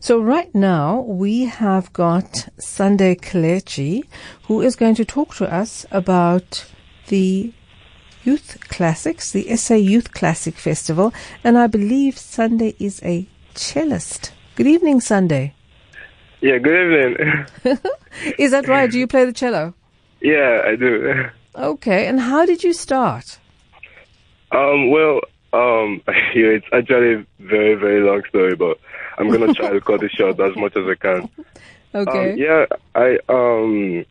So right now we have got Sunday Kelechi, who is going to talk to us about the Youth Classics, the SA Youth Classic Festival, and I believe Sunday is a cellist. Good evening, Sunday. Yeah, good evening. is that right? Do you play the cello? Yeah, I do. Okay, and how did you start? Um, well, um, yeah, it's actually a very, very long story, but I'm gonna try to cut it short as much as I can. Okay. Um, yeah, I um,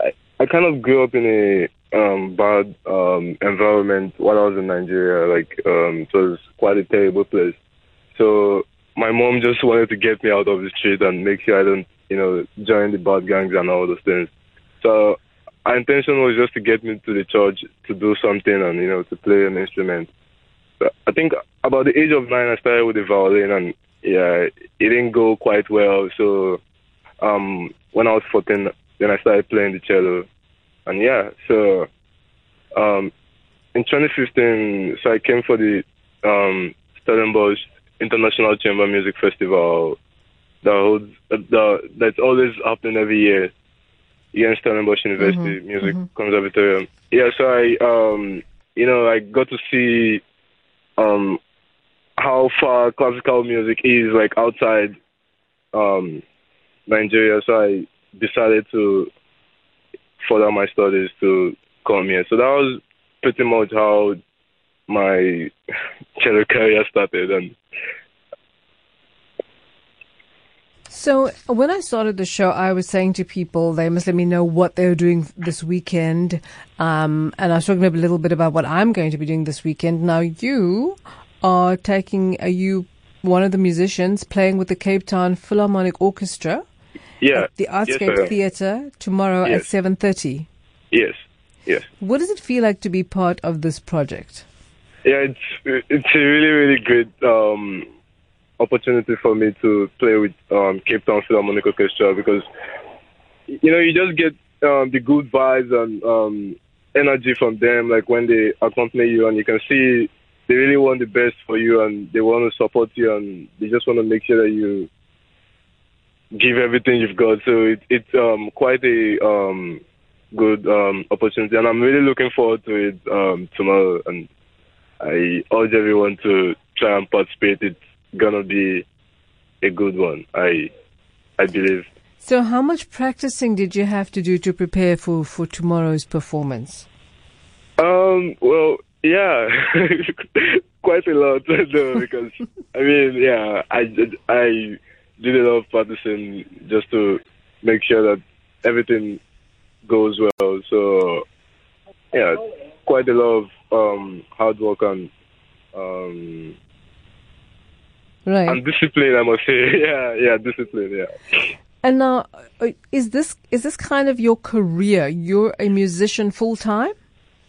I, I kind of grew up in a um bad um environment while I was in Nigeria. Like um, it was quite a terrible place. So my mom just wanted to get me out of the street and make sure I don't, you know, join the bad gangs and all those things. So our intention was just to get me to the church to do something and you know to play an instrument. I think about the age of nine, I started with the violin, and yeah, it didn't go quite well. So um, when I was 14, then I started playing the cello, and yeah, so um, in 2015, so I came for the um, Stellenbosch International Chamber Music Festival that holds that that's always happening every year here in Stellenbosch University Mhm, Music mhm. Conservatorium. Yeah, so I um you know I got to see um how far classical music is like outside um Nigeria. So I decided to further my studies to come here. So that was pretty much how my cello career started and So when I started the show, I was saying to people they must let me know what they're doing this weekend, um, and I was talking a little bit about what I'm going to be doing this weekend. Now you are taking, are you one of the musicians playing with the Cape Town Philharmonic Orchestra yeah. at the Artscape am. Theatre tomorrow at seven thirty? Yes. Yes. What does it feel like to be part of this project? Yeah, it's it's a really really great um, opportunity for me to play with um, Cape Town Philharmonic Orchestra because you know you just get um, the good vibes and um, energy from them. Like when they accompany you, and you can see they really want the best for you, and they want to support you, and they just want to make sure that you give everything you've got. So it, it's um, quite a um, good um, opportunity, and I'm really looking forward to it um, tomorrow. And I urge everyone to try and participate. It's gonna be a good one. I I believe. So how much practicing did you have to do to prepare for, for tomorrow's performance? Um. Well, yeah, quite a lot though, because I mean, yeah, I did, I did a lot of practicing just to make sure that everything goes well. So yeah, quite a lot of um hard work and um Right. and discipline. I must say, yeah, yeah, discipline. Yeah. And now, uh, is this is this kind of your career? You're a musician full time.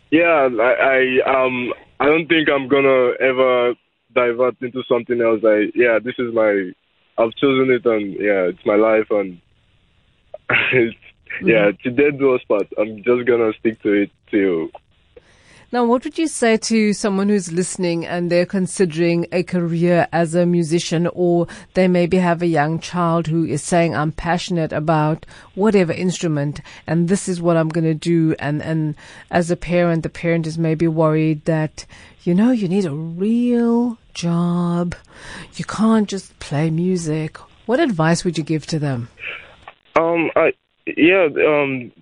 Yeah, I, I um I don't think I'm gonna ever divert into something else. I yeah, this is my I've chosen it and yeah, it's my life and it's, yeah, to dead do us part. I'm just gonna stick to it till Now, what would you say to someone who's listening and they're considering a career as a musician, or they maybe have a young child who is saying, "I'm passionate about whatever instrument, and this is what I'm going to do," and and as a parent, the parent is maybe worried that you know you need a real job, you can't just play music. What advice would you give to them? Um, I yeah, um,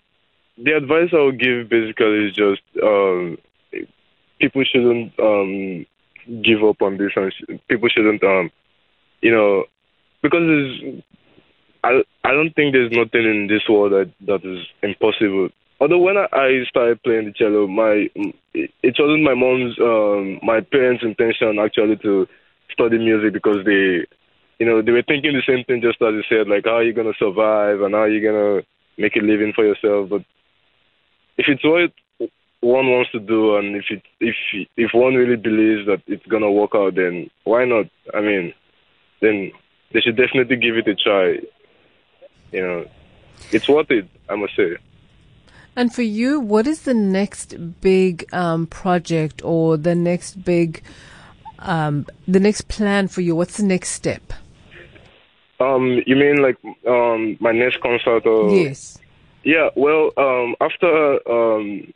the advice I would give basically is just um, people shouldn't um give up on this, and people shouldn't um, you know, because there's, I I don't think there's nothing in this world that that is impossible. Although when I, I started playing the cello, my it, it wasn't my mom's um my parents' intention actually to study music because they you know, they were thinking the same thing just as you said, like how are you gonna survive and how are you gonna make a living for yourself. But if it's what one wants to do and if it if if one really believes that it's gonna work out then why not? I mean then they should definitely give it a try. You know. It's worth it, I must say. And for you, what is the next big um, project or the next big, um, the next plan for you? What's the next step? Um, you mean like um my next concert or? Yes. Yeah. Well, um, after um,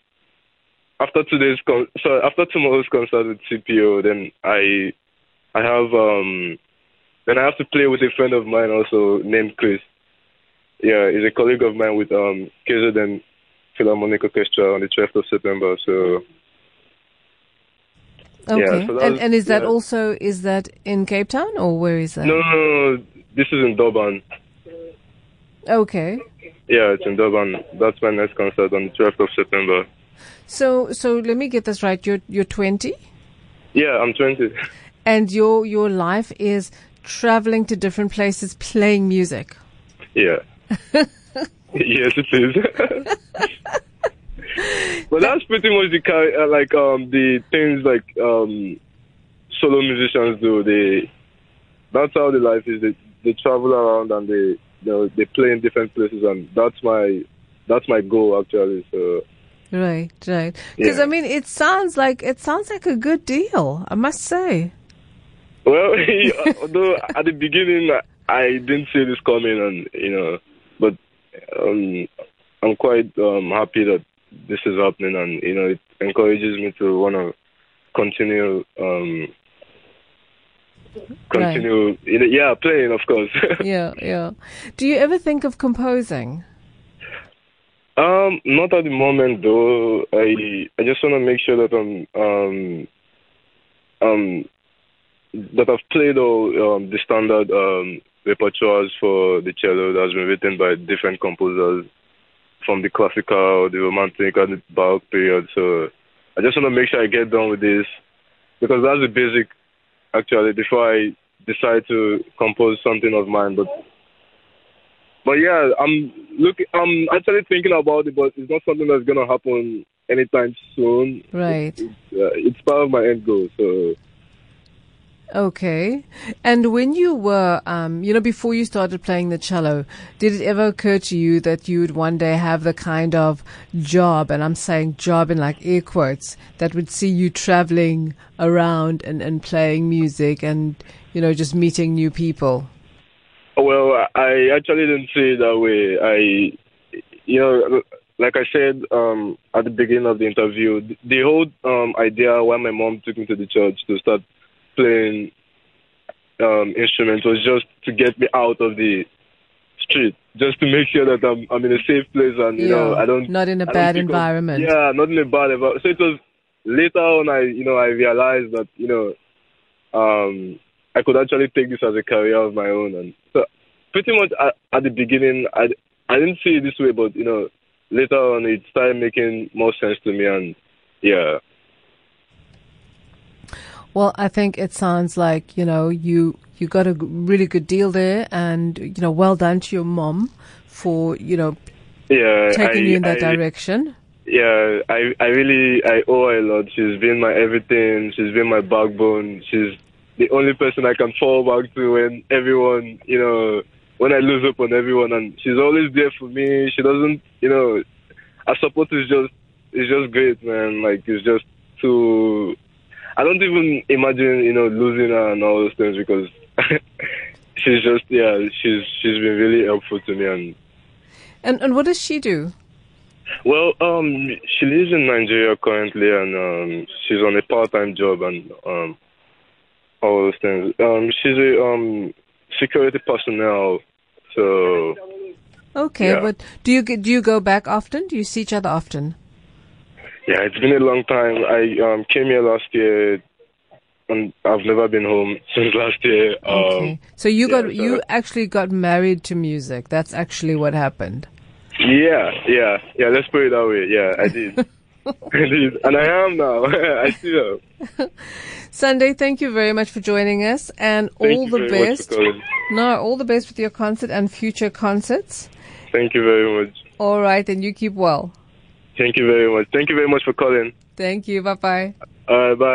after today's con- so after tomorrow's concert with CPO, then I I have um, then I have to play with a friend of mine also named Chris. Yeah, he's a colleague of mine with um KZN Philharmonic Orchestra on the 12th of September. So Okay. so and and is that yeah. also is that in Cape Town or where is that? no, no, no, no, this is in Durban. Okay. Yeah, it's in Durban. That's my next concert on the 12th of September. So so let me get this right. You're you're 20 Yeah, I'm 20. and your your life is traveling to different places playing music. Yeah. yes, it is. well, that's pretty much the ki- uh, like um the things like um solo musicians do. They that's how the life is. They they travel around and they you know they play in different places, and that's my that's my goal actually. So Right, right. Because Yeah. I mean, it sounds like it sounds like a good deal. I must say. well, although at the beginning I didn't see this coming, and you know, but um, I'm quite um, happy that this is happening, and you know, it encourages me to want to continue, um, continue, you know, yeah, playing, of course. Yeah, yeah. Do you ever think of composing? Um, not at the moment though. I I just want to make sure that I'm um um that I've played all um, the standard um, repertoires for the cello that's been written by different composers from the classical, the romantic, and the baroque period. So I just want to make sure I get done with this because that's the basic, actually, before I decide to compose something of mine. But but yeah, I'm looking. I'm actually thinking about it, but it's not something that's gonna happen anytime soon. Right. Uh, it's part of my end goal. So Okay. And when you were, um, you know, before you started playing the cello, did it ever occur to you that you would one day have the kind of job, and I'm saying job in like air quotes, that would see you traveling around and, and playing music and, you know, just meeting new people? Well, I actually didn't see it that way. I, you know, like I said um, at the beginning of the interview, th- the whole um, idea why my mom took me to the church to start playing um, instruments was just to get me out of the street, just to make sure that I'm I'm in a safe place and you know I don't not in a I bad think of- environment. yeah, not in a bad environment. So it was later on I you know I realized that you know um I could actually take this as a career of my own. And so pretty much at, at the beginning I I didn't see it this way but you know later on it started making more sense to me and yeah. Well, I think it sounds like, you know, you, you got a really good deal there and, you know, well done to your mom for, you know, yeah taking I, you in that I, direction. yeah I I really I owe her a lot. She's been my everything. She's been my backbone. She's the only person I can fall back to when everyone you know when I lose up on everyone. And she's always there for me. She doesn't you know her support is just it's just great man. Like it's just too I don't even imagine you know losing her and all those things because she's just yeah she's she's been really helpful to me. And And, and what does she do? Well, um, she lives in Nigeria currently, and um, she's on a part-time job and um, all those things. Um, she's a um security personnel, so Okay, Yeah. but do you do you go back often? Do you see each other often? yeah, it's been a long time. I um came here last year, and I've never been home since last year. Okay, Um, so you yeah, got so- you actually got married to music. That's actually what happened. yeah, yeah, yeah. Let's put it that way. Yeah, I did. And I am now. I still am. Sunday, thank you very much for joining us, and Thank all the best. No, all the best with your concert and future concerts. Thank you very much. All right, and you keep well. Thank you very much. Thank you very much for calling. Thank you. Bye bye. Right, bye.